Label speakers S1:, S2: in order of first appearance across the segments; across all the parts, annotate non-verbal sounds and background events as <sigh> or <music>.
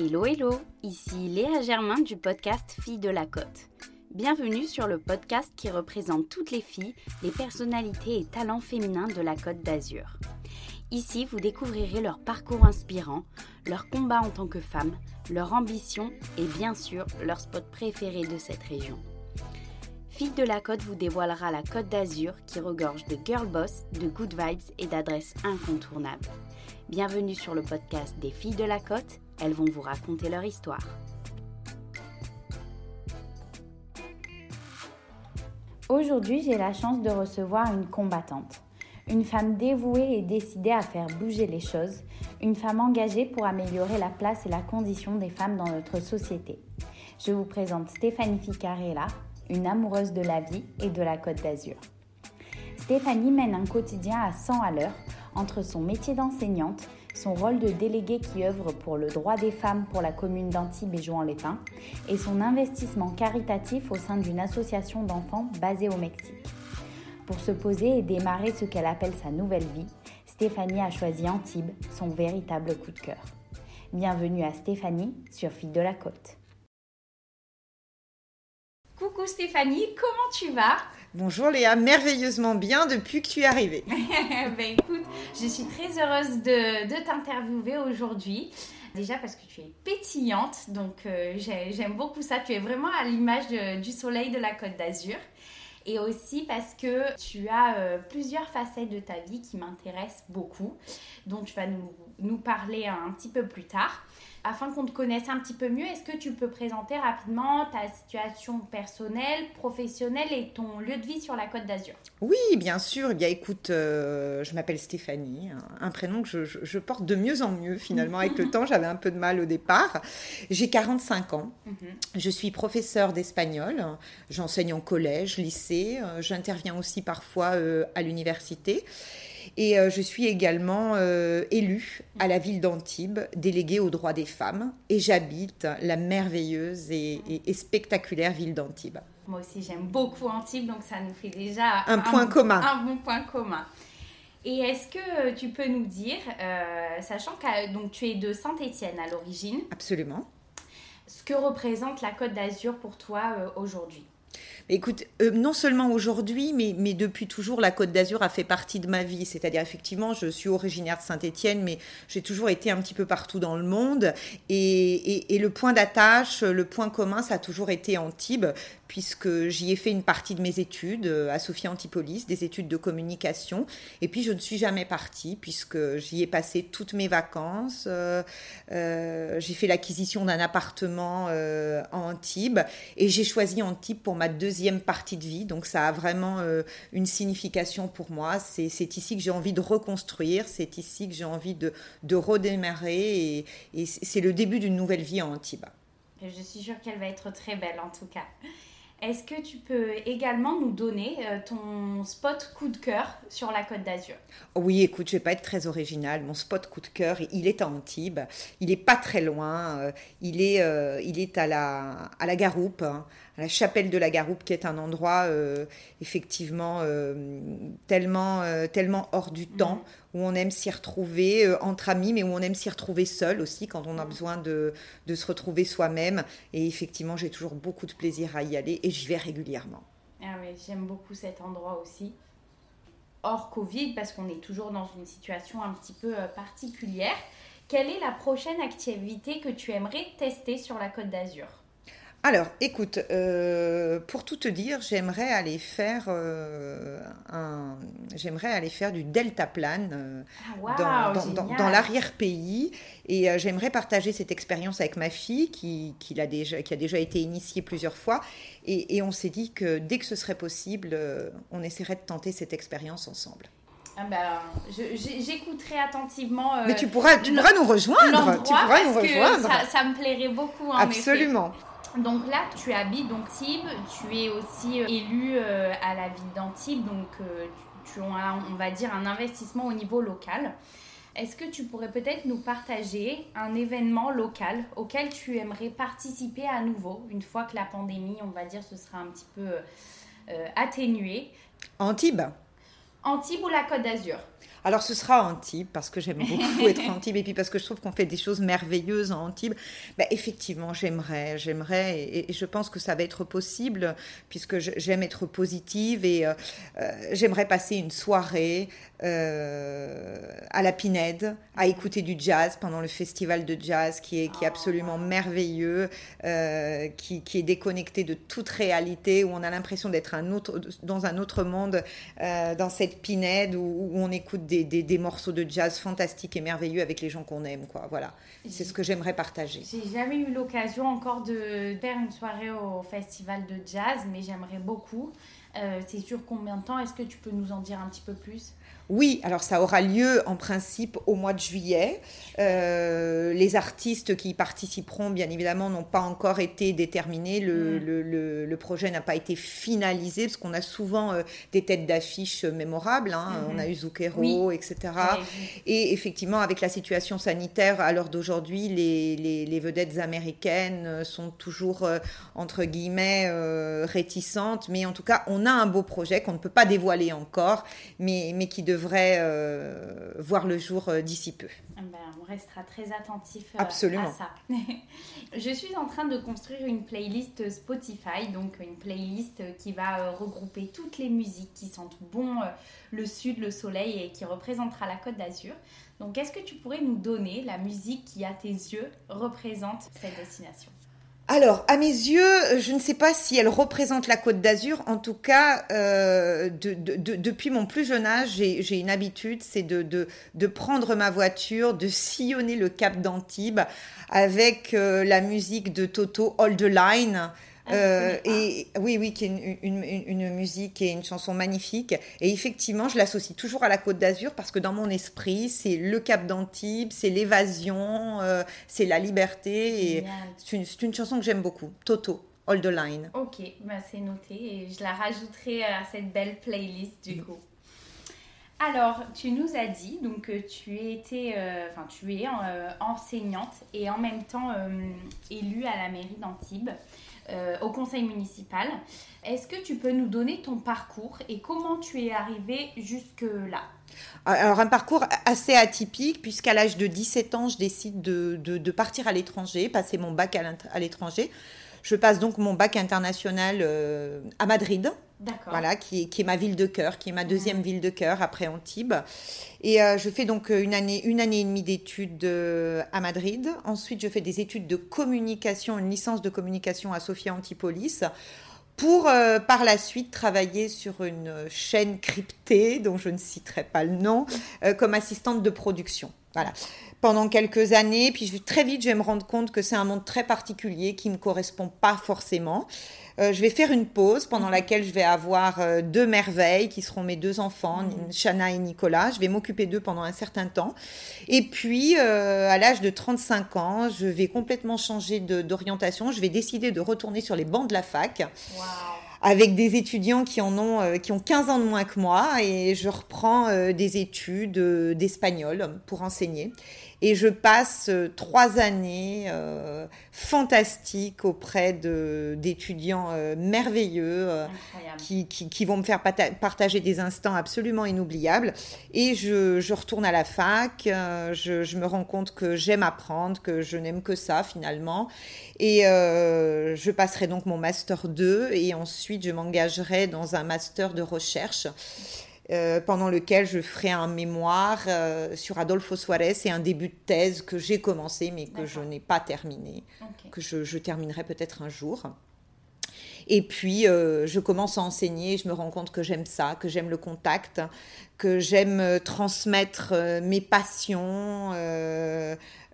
S1: Hello hello, ici Léa Germain du podcast Filles de la Côte. Bienvenue sur le podcast qui représente toutes les filles, les personnalités et talents féminins de la Côte d'Azur. Ici, vous découvrirez leur parcours inspirant, leur combat en tant que femmes, leur ambition et bien sûr leur spot préféré de cette région. Filles de la Côte vous dévoilera la Côte d'Azur qui regorge de girl boss, de good vibes et d'adresses incontournables. Bienvenue sur le podcast des Filles de la Côte, elles vont vous raconter leur histoire. Aujourd'hui, j'ai la chance de recevoir une combattante. Une femme dévouée et décidée à faire bouger les choses. Une femme engagée pour améliorer la place et la condition des femmes dans notre société. Je vous présente Stéphanie Ficarella, une amoureuse de la vie et de la Côte d'Azur. Stéphanie mène un quotidien à 100 à l'heure entre son métier d'enseignante, son rôle de déléguée qui œuvre pour le droit des femmes pour la commune d'Antibes et Jouan-les-Pins, et son investissement caritatif au sein d'une association d'enfants basée au Mexique. Pour se poser et démarrer ce qu'elle appelle sa nouvelle vie, Stéphanie a choisi Antibes, son véritable coup de cœur. Bienvenue à Stéphanie sur Fille de la Côte. Coucou Stéphanie, comment tu vas?
S2: Bonjour Léa, merveilleusement bien depuis que tu es arrivée. <laughs>
S1: ben écoute, je suis très heureuse de, t'interviewer aujourd'hui. Déjà parce que tu es pétillante, donc euh, j'aime beaucoup ça. Tu es vraiment à l'image du soleil de la Côte d'Azur. Et aussi parce que tu as euh, plusieurs facettes de ta vie qui m'intéressent beaucoup, dont tu vas nous, nous parler un petit peu plus tard afin qu'on te connaisse un petit peu mieux, est-ce que tu peux présenter rapidement ta situation personnelle, professionnelle et ton lieu de vie sur la Côte d'Azur?
S2: Oui, bien sûr. Eh bien, écoute, euh, je m'appelle Stéphanie, un prénom que je, porte de mieux en mieux finalement avec le <laughs> temps. J'avais un peu de mal au départ. J'ai 45 ans. Mhm. Je suis professeure d'espagnol. J'enseigne en collège, lycée. Euh, j'interviens aussi parfois euh, à l'université. Et euh, je suis également euh, élue à la ville d'Antibes, déléguée aux droits des femmes. Et j'habite la merveilleuse et, spectaculaire ville d'Antibes.
S1: Moi aussi, j'aime beaucoup Antibes, donc ça nous fait déjà
S2: un, point commun.
S1: Un bon point commun. Et est-ce que tu peux nous dire, euh, sachant que donc, tu es de Saint-Étienne à l'origine
S2: Absolument.
S1: Ce que représente la Côte d'Azur pour toi aujourd'hui?
S2: Écoute, euh, non seulement aujourd'hui, mais, depuis toujours, la Côte d'Azur a fait partie de ma vie. C'est-à-dire, effectivement, je suis originaire de Saint-Étienne, mais j'ai toujours été un petit peu partout dans le monde. Et, le point d'attache, le point commun, ça a toujours été Antibes, puisque j'y ai fait une partie de mes études euh, à Sophie Antipolis, des études de communication. Et puis, je ne suis jamais partie, puisque j'y ai passé toutes mes vacances. Euh, j'ai fait l'acquisition d'un appartement en Antibes, et j'ai choisi Antibes pour ma deuxième partie de vie. Donc ça a vraiment euh, une signification pour moi. C'est ici que j'ai envie de reconstruire, c'est ici que j'ai envie de, de redémarrer et, et c'est le début d'une nouvelle vie en Antibes.
S1: Je suis sûre qu'elle va être très belle en tout cas. Est-ce que tu peux également nous donner euh, ton spot coup de cœur sur la Côte d'Azur?
S2: Oui, écoute, je vais pas être très original. Mon spot coup de cœur, il est à Antibes. Il est pas très loin. Euh, il est, il est à la, à la Garoupe, la chapelle de la Garoupe, qui est un endroit euh, effectivement euh, tellement, euh, tellement hors du temps, mm. où on aime s'y retrouver entre amis, mais où on aime s'y retrouver seul aussi, quand on a mm. besoin de, de se retrouver soi-même. Et effectivement, j'ai toujours beaucoup de plaisir à y aller et j'y vais régulièrement.
S1: Ah oui, j'aime beaucoup cet endroit aussi. Hors Covid, parce qu'on est toujours dans une situation un petit peu particulière. Quelle est la prochaine activité que tu aimerais tester sur la Côte d'Azur?
S2: Alors, écoute, euh, pour tout te dire, j'aimerais aller faire euh, un, j'aimerais aller faire du deltaplane euh,
S1: ah,
S2: dans, l'arrière-pays et j'aimerais partager cette expérience avec ma fille qui, qui, a déjà, qui a déjà été initiée plusieurs fois et, on s'est dit que dès que ce serait possible, on essaierait de tenter cette expérience ensemble.
S1: Ah ben, j'écouterai attentivement.
S2: Mais tu pourras, tu pourras nous rejoindre. Tu pourras nous rejoindre.
S1: Ça, ça, me plairait beaucoup. En
S2: Absolument.
S1: Donc là, tu habites donc Tibes, tu es aussi euh, élu euh, à la ville d'Antibes, donc euh, tu, as, on va dire, un investissement au niveau local. Est-ce que tu pourrais peut-être nous partager un événement local auquel tu aimerais participer à nouveau, une fois que la pandémie, on va dire, ce sera un petit peu atténuée?
S2: Antibes.
S1: Antibes ou la Côte d'Azur?
S2: Alors ce sera Antibes parce que j'aime beaucoup être <laughs> Antibes et puis parce que je trouve qu'on fait des choses merveilleuses en Antibes. Ben, effectivement, j'aimerais, j'aimerais et, je pense que ça va être possible puisque j'aime être positive et euh, euh, j'aimerais passer une soirée euh, à la Pinède à écouter du jazz pendant le festival de jazz qui est, qui est absolument merveilleux, qui, qui, est déconnecté de toute réalité où on a l'impression d'être un autre, dans un autre monde dans cette Pinède où, où on écoute des, des, morceaux de jazz fantastiques et merveilleux avec les gens qu'on aime. Quoi. Voilà, c'est ce que j'aimerais partager.
S1: J'ai jamais eu l'occasion encore de faire une soirée au festival de jazz, mais j'aimerais beaucoup. Euh, c'est sur combien de temps? Est-ce que tu peux nous en dire un petit peu plus?
S2: Oui, alors ça aura lieu en principe au mois de juillet. Euh, les artistes qui y participeront, bien évidemment, n'ont pas encore été déterminés. Le, mm. le, projet n'a pas été finalisé parce qu'on a souvent euh, des têtes d'affiche mémorables. Hein. Mm-hmm. On a eu Zucchero, etc. Et effectivement, avec la situation sanitaire à l'heure d'aujourd'hui, les, les, les, vedettes américaines sont toujours, euh, entre guillemets, réticentes. Mais en tout cas, on a un beau projet qu'on ne peut pas dévoiler encore, mais, mais qui devrait devrait euh, voir le jour euh, d'ici peu.
S1: Eh ben, on restera très attentif
S2: euh, Absolument.
S1: à ça. <laughs> Je suis en train de construire une playlist Spotify, donc une playlist qui va regrouper toutes les musiques qui sentent bon le sud, le soleil et qui représentera la Côte d'Azur. Donc, est-ce que tu pourrais nous donner la musique qui, à tes yeux, représente cette destination?
S2: Alors, à mes yeux, je ne sais pas si elle représente la Côte d'Azur. En tout cas, euh, depuis mon plus jeune âge, j'ai une habitude, c'est de, prendre ma voiture, de sillonner le Cap d'Antibes avec euh, la musique de Toto, All the Line. Ah, euh, et oui, oui, qui est une, musique et une chanson magnifique. Et effectivement, je l'associe toujours à la Côte d'Azur parce que dans mon esprit, c'est le Cap d'Antibes, c'est l'évasion, euh, c'est la liberté. C'est une, chanson que j'aime beaucoup. Toto. All the Line.
S1: Ok, bah c'est noté et je la rajouterai à cette belle playlist du coup. Alors, tu nous as dit donc que tu étais, euh, enfin tu es enseignante et en même temps élue à la mairie d'Antibes. Euh, au conseil municipal. Est-ce que tu peux nous donner ton parcours et comment tu es arrivé jusque-là?
S2: Alors un parcours assez atypique puisqu'à l'âge de 17 ans, je décide de, partir à l'étranger, passer mon bac à l'étranger. Je passe donc mon bac international euh, à Madrid, voilà, qui est, ma ville de cœur, qui est ma deuxième ville de cœur après Antibes. Et euh, je fais donc une année, une année et demie d'études euh, à Madrid. Ensuite, je fais des études de communication, une licence de communication à Sofia Antipolis pour par la suite travailler sur une chaîne cryptée dont je ne citerai pas le nom comme assistante de production. Voilà pendant quelques années, puis très vite, je vais me rendre compte que c'est un monde très particulier qui ne me correspond pas forcément. Euh, je vais faire une pause pendant mhm. laquelle je vais avoir euh, deux merveilles qui seront mes deux enfants, mmh. Shana et Nicolas. Je vais m'occuper d'eux pendant un certain temps. Et puis, euh, à l'âge de 35 ans, je vais complètement changer d'orientation. Je vais décider de retourner sur les bancs de la fac. avec des étudiants qui en ont qui ont 15 ans de moins que moi et je reprends des études d'espagnol pour enseigner et je passe euh, trois années euh, fantastiques auprès d'étudiants euh, merveilleux qui, qui, qui, vont me faire partager des instants absolument inoubliables. Et je, je retourne à la fac, je, je, me rends compte que j'aime apprendre, que je n'aime que ça finalement. Et je passerai donc mon master 2 et ensuite je m'engagerai dans un master de recherche. Euh, pendant lequel je ferai un mémoire euh, sur Adolfo Suarez et un début de thèse que j'ai commencé mais que je n'ai pas terminé, que je, terminerai peut-être un jour. Et puis, euh, je commence à enseigner, je me rends compte que j'aime ça, que j'aime le contact, que j'aime transmettre mes passions,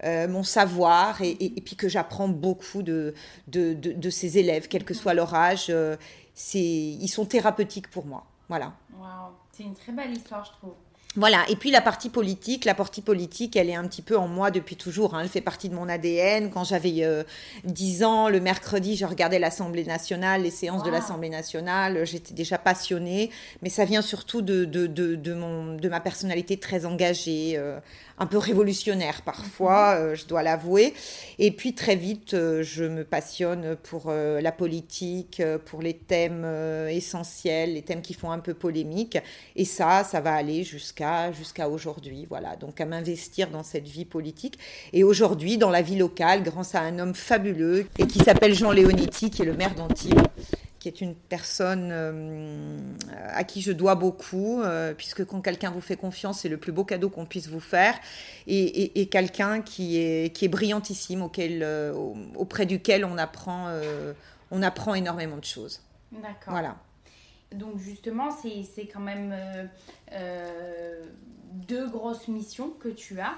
S2: mon savoir, et, puis que j'apprends beaucoup de, de, de, ces élèves, quel que soit leur âge. ils sont thérapeutiques pour moi. Voilà.
S1: C'est une très belle histoire, je trouve.
S2: Voilà, et puis la partie politique, la partie politique, elle est un petit peu en moi depuis toujours. Hein. Elle fait partie de mon ADN. Quand j'avais euh, 10 ans, le mercredi, je regardais l'Assemblée nationale, les séances de l'Assemblée nationale. J'étais déjà passionnée, mais ça vient surtout de, de, de, de, mon, de ma personnalité très engagée, euh, un peu révolutionnaire parfois, mhm. euh, je dois l'avouer. Et puis très vite, euh, je me passionne pour la politique, pour les thèmes essentiels, les thèmes qui font un peu polémique. Et ça, ça va aller jusqu'à jusqu'à jusqu'à aujourd'hui. Voilà, donc à m'investir dans cette vie politique. Et aujourd'hui, dans la vie locale, grâce à un homme fabuleux et qui s'appelle Jean Léonetti, qui est le maire d'Antibes qui est une personne euh, à qui je dois beaucoup, euh, puisque quand quelqu'un vous fait confiance, c'est le plus beau cadeau qu'on puisse vous faire, et, quelqu'un qui est, qui est brillantissime, auquel, euh, auprès duquel on apprend, on apprend énormément de choses.
S1: D'accord. Voilà. Donc justement, c'est quand même deux grosses missions que tu as.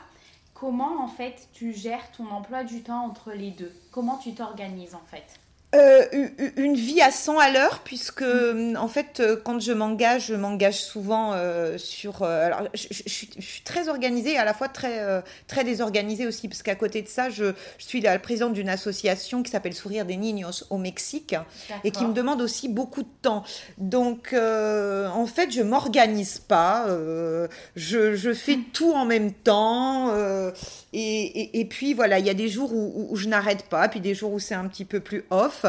S1: Comment en fait tu gères ton emploi du temps entre les deux? Comment tu t'organises en fait?
S2: Euh, une vie à 100 à l'heure, puisque mm. en fait, euh, quand je m'engage, je m'engage souvent euh, sur. alors, je, suis très organisée et à la fois très, très désorganisée aussi, parce qu'à côté de ça, je, suis la présidente d'une association qui s'appelle Sourire des Niños au Mexique et qui me demande aussi beaucoup de temps. Donc, en fait, je m'organise pas, je, fais mm. tout en même temps. Et, et, puis voilà, il y a des jours où, où je n'arrête pas, puis des jours où c'est un petit peu plus off.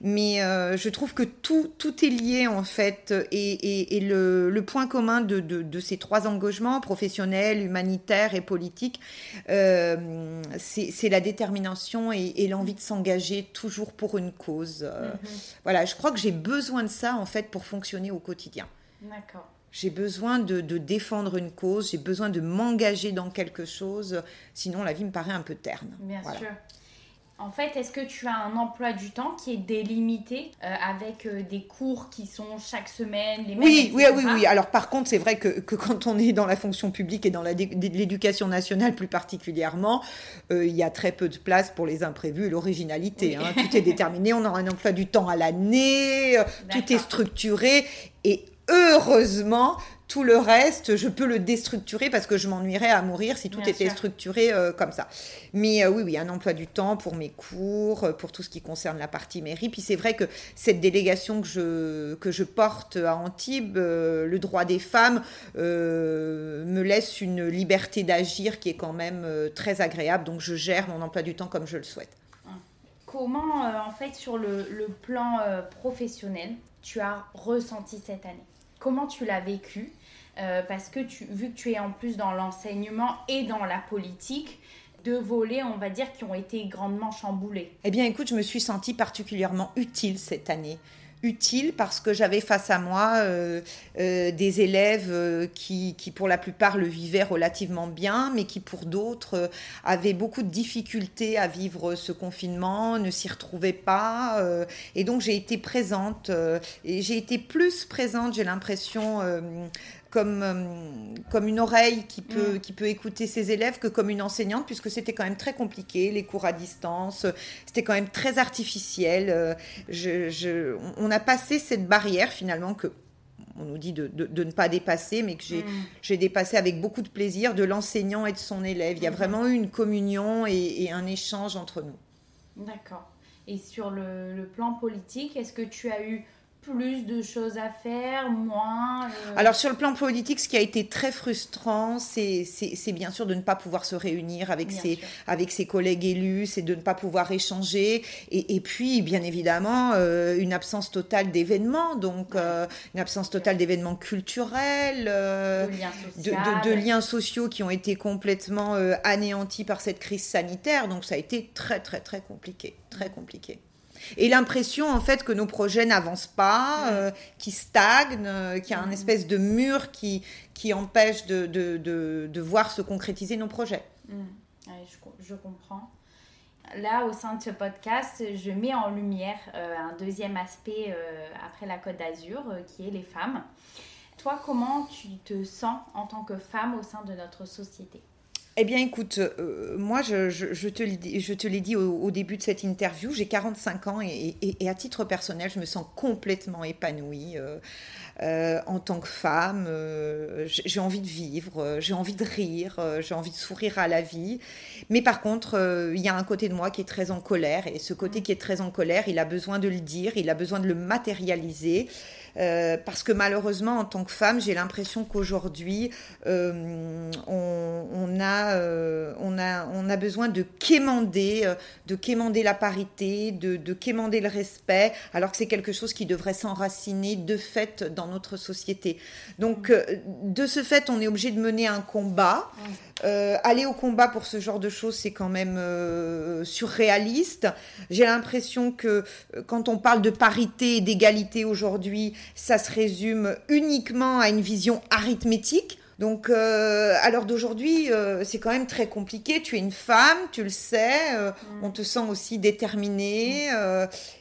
S2: Mais euh, je trouve que tout, tout est lié en fait. Et, et le, le, point commun de, de, de, ces trois engagements, professionnels, humanitaires et politiques, euh, c'est la détermination et, l'envie de s'engager toujours pour une cause. Euh, mhm. Voilà, je crois que j'ai besoin de ça en fait pour fonctionner au quotidien.
S1: D'accord.
S2: J'ai besoin de, de, défendre une cause, j'ai besoin de m'engager dans quelque chose, sinon la vie me paraît un peu terne.
S1: Bien sûr. En fait, est-ce que tu as un emploi du temps qui est délimité euh, avec euh, des cours qui sont chaque semaine les mêmes,
S2: Oui, oui, oui, oui. Alors par contre, c'est vrai que, que, quand on est dans la fonction publique et dans l'éducation nationale plus particulièrement, euh, il y a très peu de place pour les imprévus et l'originalité. Hein. Tout est déterminé, on aura un emploi du temps à l'année, tout est structuré. Et heureusement, tout le reste, je peux le déstructurer parce que je m'ennuierais à mourir si tout était structuré euh, comme ça. Mais euh, oui, oui, un emploi du temps pour mes cours, euh, pour tout ce qui concerne la partie mairie. Puis c'est vrai que cette délégation que je, que je porte à Antibes, le droit des femmes, me laisse une liberté d'agir qui est quand même très agréable. Donc je gère mon emploi du temps comme je le souhaite.
S1: Comment, en fait, sur le, le plan professionnel, tu as ressenti cette année? Comment tu l'as vécu euh, Parce que tu, vu que tu es en plus dans l'enseignement et dans la politique, deux volets, on va dire, qui ont été grandement chamboulés.
S2: Eh bien, écoute, je me suis sentie particulièrement utile cette année utile parce que j'avais face à moi euh, euh, des élèves euh, qui, qui, pour la plupart, le vivaient relativement bien, mais qui, pour d'autres, avaient beaucoup de difficultés à vivre ce confinement, ne s'y retrouvaient pas. et donc, j'ai été présente. et j'ai été plus présente, j'ai l'impression, comme, euh, comme une oreille qui peut, mm. qui peut écouter ses élèves que comme une enseignante, puisque c'était quand même très compliqué, les cours à distance, c'était quand même très artificiel. Euh, je, on a passé cette barrière finalement que on nous dit de, de, ne pas dépasser, mais que j'ai mm. j'ai dépassé avec beaucoup de plaisir de l'enseignant et de son élève. Il y a mm. vraiment eu une communion et, un échange entre nous.
S1: D'accord. Et sur le, le plan politique, est-ce que tu as eu plus de choses à faire, moins
S2: euh. Alors sur le plan politique, ce qui a été très frustrant, c'est bien sûr de ne pas pouvoir se réunir avec, ses, avec ses collègues élus, c'est de ne pas pouvoir échanger, et, et puis bien évidemment euh, une absence totale d'événements, donc euh, une absence totale d'événements culturels, de,
S1: liens
S2: de, liens sociaux qui ont été complètement anéantis par cette crise sanitaire, donc ça a été très très très compliqué, très compliqué et l'impression en fait que nos projets n'avancent pas, euh, qui stagnent, euh, qu'il y a un espèce de mur qui, qui empêche de, de, de, voir se concrétiser nos projets.
S1: Mm. je, je, comprends. Là, au sein de ce podcast, je mets en lumière euh, un deuxième aspect après la Côte d'Azur, qui est les femmes. Toi, comment tu te sens en tant que femme au sein de notre société?
S2: Eh bien, écoute, euh, moi, je, je, te l'ai dit au, début de cette interview, j'ai 45 ans et, et, à titre personnel, je me sens complètement épanouie euh, euh, en tant que femme. j'ai envie de vivre, j'ai envie de rire, j'ai envie de sourire à la vie. Mais par contre, il y a un côté de moi qui est très en colère et ce côté qui est très en colère, il a besoin de le dire, il a besoin de le matérialiser. Parce que malheureusement, en tant que femme, j'ai l'impression qu'aujourd'hui, on, on, a, on, a, on a besoin de quémander, de quémander la parité, de, de quémander le respect, alors que c'est quelque chose qui devrait s'enraciner de fait dans notre société. Donc, de ce fait, on est obligé de mener un combat. Euh, aller au combat pour ce genre de choses, c'est quand même euh, surréaliste. J'ai l'impression que euh, quand on parle de parité et d'égalité aujourd'hui, ça se résume uniquement à une vision arithmétique. Donc, à l'heure d'aujourd'hui, c'est quand même très compliqué. Tu es une femme, tu le sais, on te sent aussi déterminée.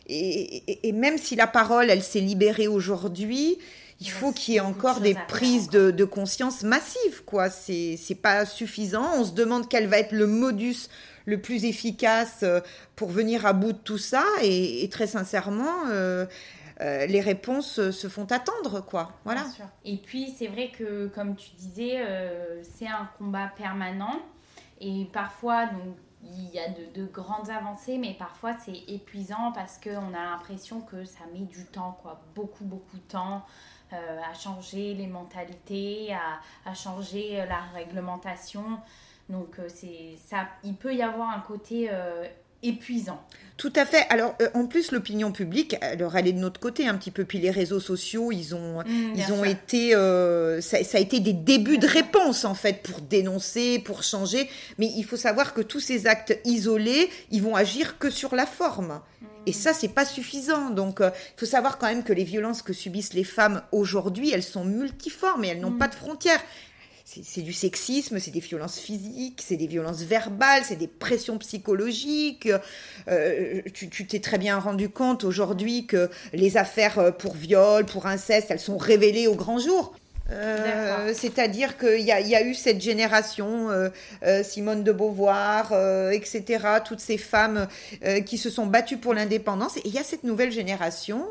S2: et, même si la parole, elle s'est libérée aujourd'hui, il faut qu'il y ait encore des prises de, conscience massives, quoi. C'est, c'est pas suffisant. On se demande quel va être le modus le plus efficace euh, pour venir à bout de tout ça. Et, très sincèrement, euh, euh, les réponses se font attendre, quoi. Voilà.
S1: Et puis, c'est vrai que, comme tu disais, c'est un combat permanent. Et parfois, donc, il y a de, de, grandes avancées, mais parfois c'est épuisant parce qu'on a l'impression que ça met du temps, quoi. Beaucoup, beaucoup de temps. Euh, à changer les mentalités, à, changer euh, la réglementation. Donc euh, c'est ça, il peut y avoir un côté épuisant.
S2: Tout à fait. Alors, en plus, l'opinion publique, alors elle est de notre côté un petit peu. Puis les réseaux sociaux, ils ont, mmh, ils ont été, ça, a été des débuts de réponse en fait pour dénoncer, pour changer. Mais il faut savoir que tous ces actes isolés, ils vont agir que sur la forme. Mmh. Et ça, c'est pas suffisant. Donc, il euh, faut savoir quand même que les violences que subissent les femmes aujourd'hui, elles sont multiformes et elles n'ont mm. pas de frontières. C'est du sexisme, c'est des violences physiques, c'est des violences verbales, c'est des pressions psychologiques. Euh, tu t'es très bien rendu compte aujourd'hui que les affaires euh, pour viol, pour inceste, elles sont révélées au grand jour. Euh, c'est-à-dire qu'il y, y, a eu cette génération, euh, euh, Simone de Beauvoir, etc., toutes ces femmes qui se sont battues pour l'indépendance. Et il y a cette nouvelle génération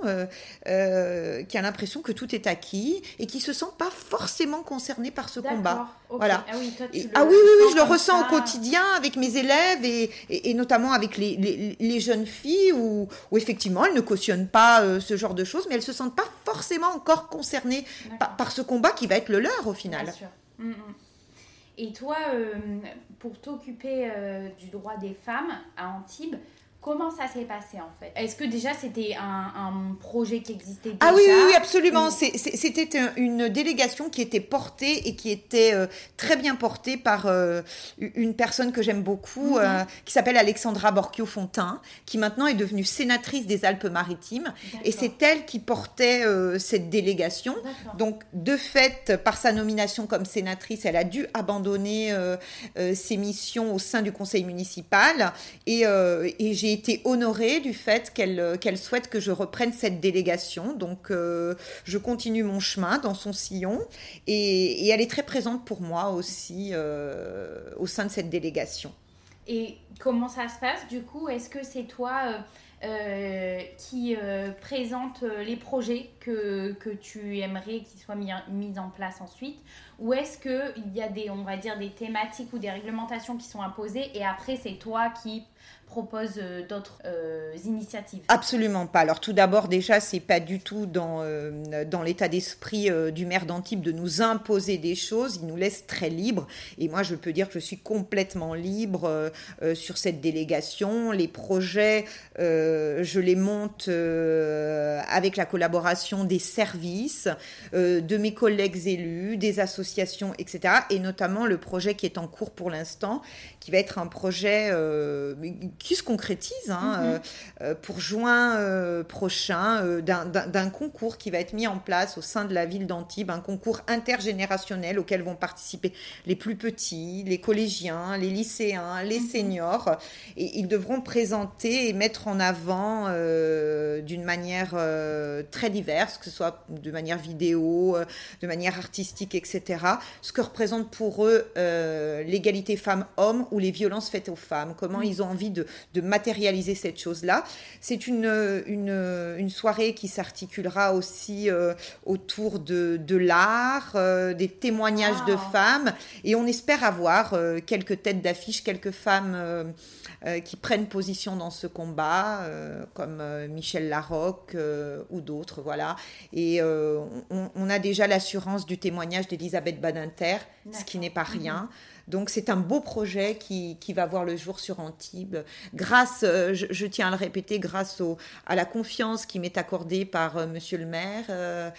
S2: qui a l'impression que tout est acquis et qui se sent pas forcément concernée par ce combat. Voilà. Ah oui, ah oui, oui, je le ressens au quotidien avec mes élèves et, et, notamment avec les, les, les, jeunes filles où, où, effectivement elles ne cautionnent pas ce genre de choses, mais elles se sentent pas forcément encore concernées par, par ce combat qui va être le leur au final. Bien sûr. Mm, mm.
S1: Et toi, euh, pour t'occuper euh, du droit des femmes à Antibes, Comment ça s'est passé en fait? Est-ce que déjà c'était un, projet qui existait déjà
S2: Ah oui, oui, absolument. C'était une délégation qui était portée et qui était euh, très bien portée par euh, une personne que j'aime beaucoup, mhm. euh, qui s'appelle Alexandra Borchio-Fontin, qui maintenant est devenue sénatrice des Alpes-Maritimes. Et c'est elle qui portait cette délégation. Donc de fait, par sa nomination comme sénatrice, elle a dû abandonner ses missions au sein du conseil municipal. Et, et j'ai été honorée du fait qu'elle euh, qu'elle souhaite que je reprenne cette délégation. Donc, euh, je continue mon chemin dans son sillon et, elle est très présente pour moi aussi euh, au sein de cette délégation.
S1: Et comment ça se passe du coup? Est-ce que c'est toi qui présente les projets que, que tu aimerais qu'ils soient mis, mis, en place ensuite? Ou est-ce qu'il y a des, on va dire, des thématiques ou des réglementations qui sont imposées et après c'est toi qui propose euh, d'autres euh, initiatives
S2: Absolument pas. Alors tout d'abord, déjà, c'est pas du tout dans, euh, dans l'état d'esprit du maire d'Antibes de nous imposer des choses. Il nous laisse très libre. Et moi, je peux dire que je suis complètement libre sur cette délégation. Les projets, je les monte avec la collaboration des services, de mes collègues élus, des associations, etc. Et notamment le projet qui est en cours pour l'instant, qui va être un projet qui se concrétise hein, mhm. euh, euh, pour juin euh, prochain d'un concours qui va être mis en place au sein de la ville d'Antibes, un concours intergénérationnel auquel vont participer les plus petits, les collégiens, les lycéens, les mhm. seniors, et ils devront présenter et mettre en avant d'une manière très diverse, que ce soit de manière vidéo, de manière artistique, etc.. Ce que représente pour eux l'égalité femmes-hommes ou les violences faites aux femmes. Comment mm. ils ont envie de, matérialiser cette chose-là. C'est une, une, soirée qui s'articulera aussi euh, autour de, de l'art, des témoignages de femmes. Et on espère avoir quelques têtes d'affiche, quelques femmes qui prennent position dans ce combat, comme Michel Larocque ou d'autres. Voilà. Et on, a déjà l'assurance du témoignage d'Elisabeth Badinter, ce qui n'est pas mhm. rien. Donc c'est un beau projet qui, va voir le jour sur Antibes, grâce, euh, je, tiens à le répéter, grâce au, à la confiance qui m'est accordée par euh, Monsieur le maire, euh,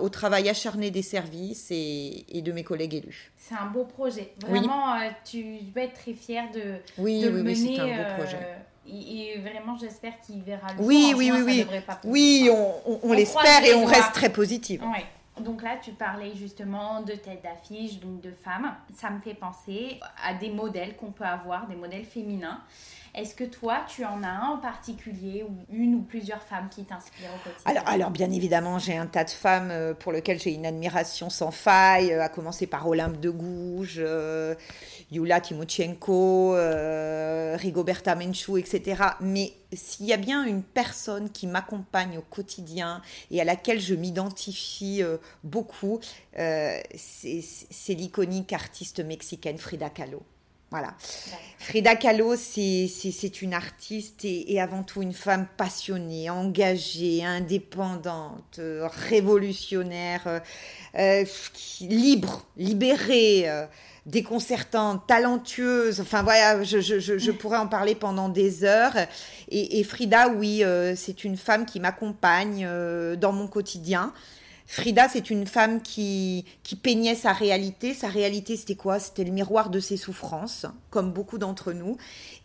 S2: au travail acharné des services et, de mes collègues élus.
S1: C'est un beau projet. Vraiment, tu peux être très fière de,
S2: oui,
S1: de
S2: oui,
S1: mener.
S2: Oui, c'est un beau projet.
S1: Et, vraiment, j'espère qu'il verra le
S2: oui, jour. Oui, oui, oui. Oui, on, on, l'espère et on reste très positive.
S1: Ouais. Donc là, tu parlais justement de tête d'affiche, donc de femmes. Ça me fait penser à des modèles qu'on peut avoir, des modèles féminins. Est-ce que toi, tu en as un en particulier ou une ou plusieurs femmes qui t'inspirent au quotidien
S2: alors, alors, bien évidemment, j'ai un tas de femmes euh, pour lesquelles j'ai une admiration sans faille, euh, à commencer par Olympe de Gouges, euh, Yula Timochenko, Rigoberta Menchou, etc. Mais s'il y a bien une personne qui m'accompagne au quotidien et à laquelle je m'identifie beaucoup, c'est l'iconique artiste mexicaine Frida Kahlo. Voilà. Frida Kahlo, c'est une artiste et, avant tout une femme passionnée, engagée, indépendante, euh, révolutionnaire, euh, euh, libre, libérée, déconcertante, talentueuse. Enfin voilà, je, pourrais en parler pendant des heures. et Frida, oui, c'est une femme qui m'accompagne dans mon quotidien. Frida, c'est une femme qui, peignait sa réalité. Sa réalité, c'était quoi? C'était le miroir de ses souffrances, comme beaucoup d'entre nous.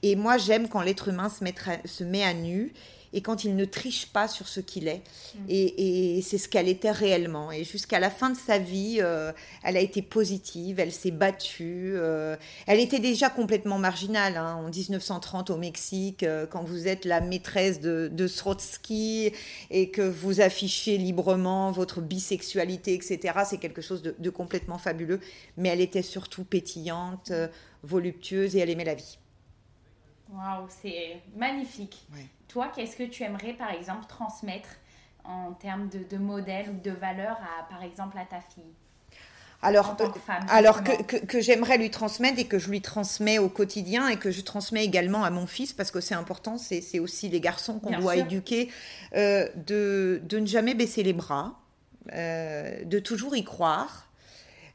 S2: Et moi, j'aime quand l'être humain se, se met à nu et quand il ne triche pas sur ce qu'il est. Mm. Et, c'est ce qu'elle était réellement. Et jusqu'à la fin de sa vie, euh, elle a été positive, elle s'est battue. Euh, elle était déjà complètement marginale hein, en 1930 au Mexique, euh, quand vous êtes la maîtresse de, de Srotsky et que vous affichez librement votre bisexualité, etc. C'est quelque chose de, complètement fabuleux. Mais elle était surtout pétillante, voluptueuse et elle aimait la vie.
S1: Waouh, c'est magnifique. Toi, qu'est-ce que tu aimerais, par exemple, transmettre en termes de, de modèle ou de valeur, à, par exemple, à ta fille
S2: alors, alors que, que, j'aimerais lui transmettre et que je lui transmets au quotidien et que je transmets également à mon fils parce que c'est important, c'est aussi les garçons qu'on doit éduquer, euh, de, de, ne jamais baisser les bras, euh, de toujours y croire,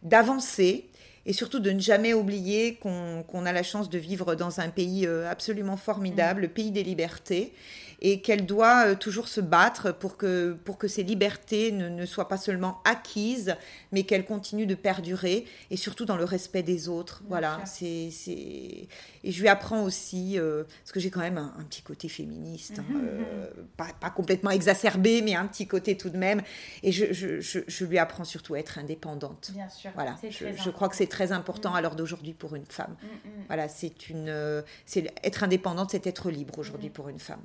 S2: d'avancer et surtout de ne jamais oublier qu'on a la chance de vivre dans un pays euh, absolument formidable, le pays des libertés, et qu'elle doit euh, toujours se battre pour que, pour que ces libertés ne, ne soient pas seulement acquises, mais qu'elles continuent de perdurer, et surtout dans le respect des autres. voilà, c'est, c'est... Et je lui apprends aussi, euh, parce que j'ai quand même un, petit côté féministe, hein, mhm, euh, pas, pas, complètement exacerbé, mais un petit côté tout de même, et je, je, je, lui apprends surtout à être indépendante.
S1: Bien sûr.
S2: Voilà, je, crois que c'est très important à l'heure d'aujourd'hui pour une femme. Mm, mm. Voilà, c'est une... c'est, être indépendante, c'est être libre aujourd'hui mm. pour une femme.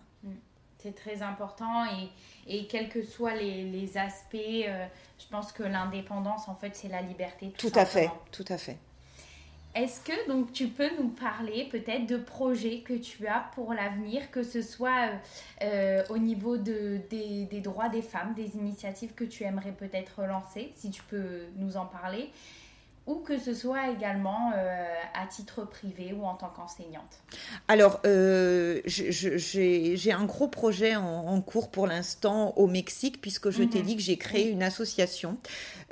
S1: C'est très important et, et quels que soient les, les aspects, euh, je pense que l'indépendance, en fait, c'est la liberté.
S2: Tout, à fait, tout à fait.
S1: Est-ce que donc tu peux nous parler peut-être de projets que tu as pour l'avenir, que ce soit euh, euh, au niveau de, des, des, droits des femmes, des initiatives que tu aimerais peut-être lancer, si tu peux nous en parler, ou que ce soit également euh, à titre privé ou en tant qu'enseignante
S2: Alors, euh, j'ai un gros projet en, cours pour l'instant au Mexique, puisque je t'ai mhm. dit que j'ai créé une association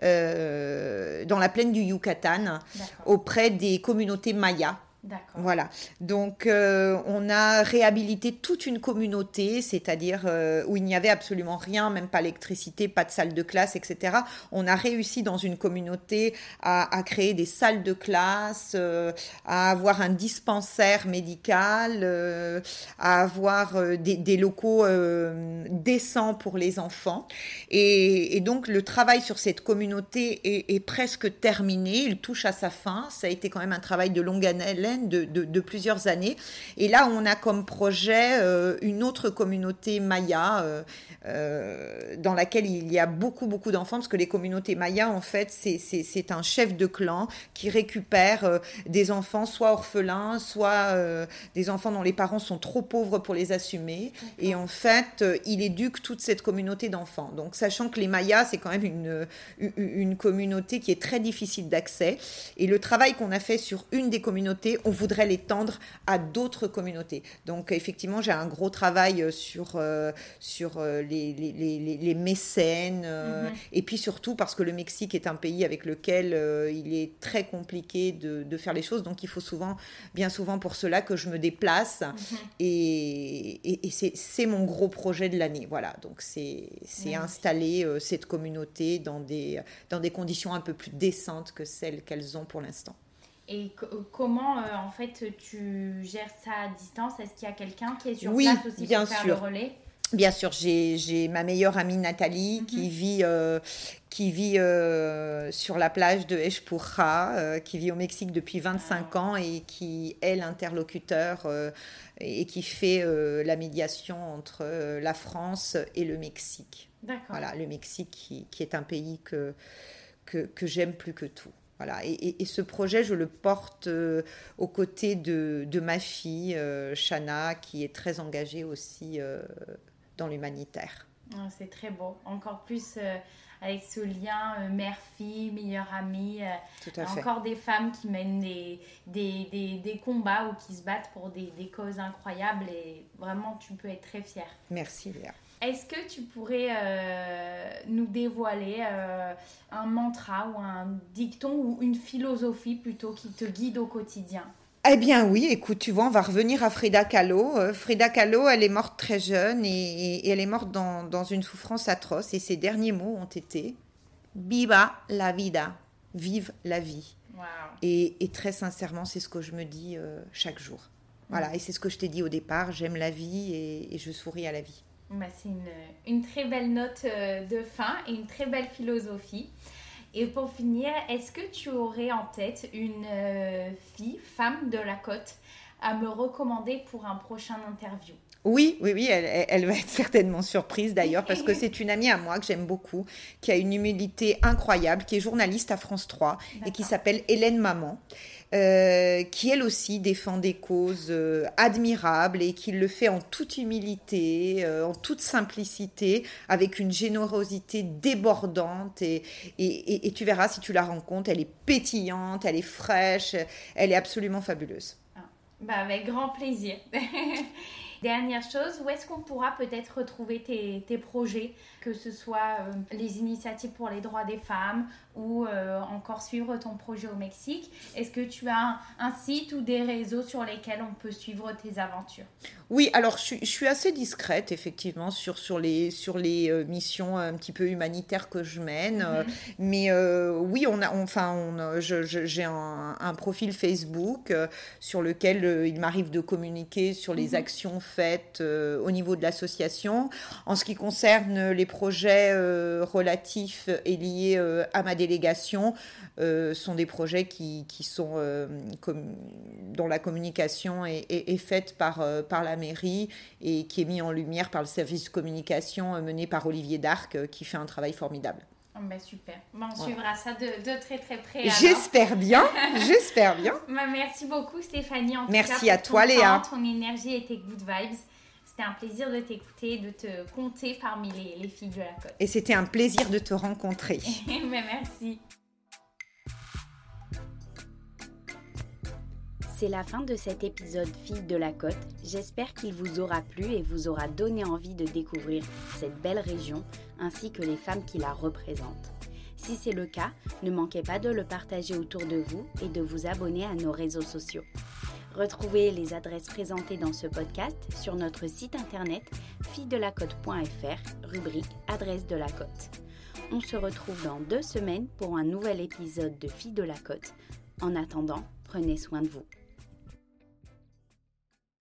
S2: euh, dans la plaine du Yucatan auprès des communautés mayas. Voilà. Donc, euh, on a réhabilité toute une communauté, c'est-à-dire euh, où il n'y avait absolument rien, même pas d'électricité, pas de salle de classe, etc. On a réussi dans une communauté à, créer des salles de classe, euh, à avoir un dispensaire médical, à avoir des, locaux décents pour les enfants. Et, donc, le travail sur cette communauté est, est presque terminé. Il touche à sa fin. Ça a été quand même un travail de longue haleine de, plusieurs années. Et là, on a comme projet une autre communauté Maya dans laquelle il y a beaucoup, beaucoup d'enfants, parce que les communautés Maya, en fait, c'est un chef de clan qui récupère des enfants soit orphelins, soit des enfants dont les parents sont trop pauvres pour les assumer. Et en fait, il éduque toute cette communauté d'enfants. Donc, sachant que les Mayas, c'est quand même une, une communauté qui est très difficile d'accès. Et le travail qu'on a fait sur une des communautés, on voudrait l'étendre à d'autres communautés. Donc, effectivement, j'ai un gros travail euh, sur, euh, sur euh, les, les, les, mécènes. Mhm. Et puis surtout parce que le Mexique est un pays avec lequel il est très compliqué de, de, faire les choses. Donc, il faut souvent, bien souvent pour cela que je me déplace. Mhm. Et, et, c'est mon gros projet de l'année. Voilà. Donc, c'est installer cette communauté dans des, dans des conditions un peu plus décentes que celles qu'elles ont pour l'instant.
S1: Et comment, euh, en fait, tu gères ça à distance? Est-ce qu'il y a quelqu'un qui est sur place aussi
S2: bien
S1: pour faire
S2: sûr.
S1: le relais?
S2: Bien sûr, j'ai ma meilleure amie Nathalie qui mhm. vit, euh, qui vit euh, sur la plage de Eshpurra, qui vit au Mexique depuis 25 ah. ans et qui est l'interlocuteur et qui fait la médiation entre la France et le Mexique. Voilà, le Mexique qui, qui, est un pays que, que, que j'aime plus que tout. Voilà, et, et, ce projet, je le porte euh, aux côtés de, de ma fille, euh, Shana, qui est très engagée aussi euh, dans l'humanitaire.
S1: Ah, c'est très beau. Encore plus avec ce lien mère-fille, meilleure amie. Tout à fait. Encore des femmes qui mènent des, des, des, des, combats ou qui se battent pour des, causes incroyables. Et vraiment, tu peux être très fière.
S2: Merci, Léa.
S1: Est-ce que tu pourrais euh, nous dévoiler euh, un mantra ou un dicton ou une philosophie plutôt qui te guide au quotidien?
S2: Eh bien oui, écoute, tu vois, on va revenir à Frida Kahlo. Euh, Frida Kahlo, elle est morte très jeune et, elle est morte dans, une souffrance atroce. Et ses derniers mots ont été Viva la vida, vive la vie. Et, très sincèrement, c'est ce que je me dis chaque jour. Voilà, mm. et c'est ce que je t'ai dit au départ, j'aime la vie et je souris à la vie.
S1: Bah, c'est une, très belle note euh, de fin et une très belle philosophie. Et pour finir, est-ce que tu aurais en tête une euh, fille, femme de la côte, à me recommander pour un prochain interview?
S2: Oui, oui, oui, elle, va être <laughs> certainement surprise d'ailleurs parce que c'est une amie à moi que j'aime beaucoup, qui a une humilité incroyable, qui est journaliste à France 3 et qui s'appelle Hélène Maman. Euh, qui elle aussi défend des causes euh, admirables et qui le fait en toute humilité, euh, en toute simplicité, avec une générosité débordante. Et, et, et, tu verras si tu la rencontres, elle est pétillante, elle est fraîche, elle est absolument fabuleuse.
S1: Ah, bah avec grand plaisir. <laughs> Dernière chose, où est-ce qu'on pourra peut-être retrouver tes, tes, projets, que ce soit les initiatives pour les droits des femmes ou euh, encore suivre ton projet au Mexique? Est-ce que tu as un, site ou des réseaux sur lesquels on peut suivre tes aventures?
S2: Oui, alors je, suis assez discrète effectivement sur, sur les, sur les euh, missions un petit peu humanitaires que je mène. Mhm. mais euh, oui, on a, enfin, on, j'ai un, un, profil Facebook sur lequel il m'arrive de communiquer sur les mhm. actions faites au niveau de l'association. En ce qui concerne les projets relatifs et liés à ma délégation euh, sont des projets qui, sont euh, comme, dont la communication est, faite par, euh, par la mairie et qui est mis en lumière par le service communication mené par Olivier Darc qui fait un travail formidable.
S1: Oh, bah, super. Bah, on suivra ça de, de, très très près.
S2: J'espère bien. <laughs> J'espère bien.
S1: Bah, merci beaucoup Stéphanie. En
S2: merci
S1: à
S2: toi Léa.
S1: ton énergie et tes good vibes. C'était un plaisir de t'écouter, de te compter parmi les, filles de la côte.
S2: Et c'était un plaisir de te rencontrer. <laughs>
S1: Merci.
S3: C'est la fin de cet épisode Filles de la Côte. J'espère qu'il vous aura plu et vous aura donné envie de découvrir cette belle région ainsi que les femmes qui la représentent. Si c'est le cas, ne manquez pas de le partager autour de vous et de vous abonner à nos réseaux sociaux. Retrouvez les adresses présentées dans ce podcast sur notre site internet fille-de-la-côte.fr, rubrique Adresse de la Côte. On se retrouve dans deux semaines pour un nouvel épisode de Filles de la Côte. En attendant, prenez soin de vous.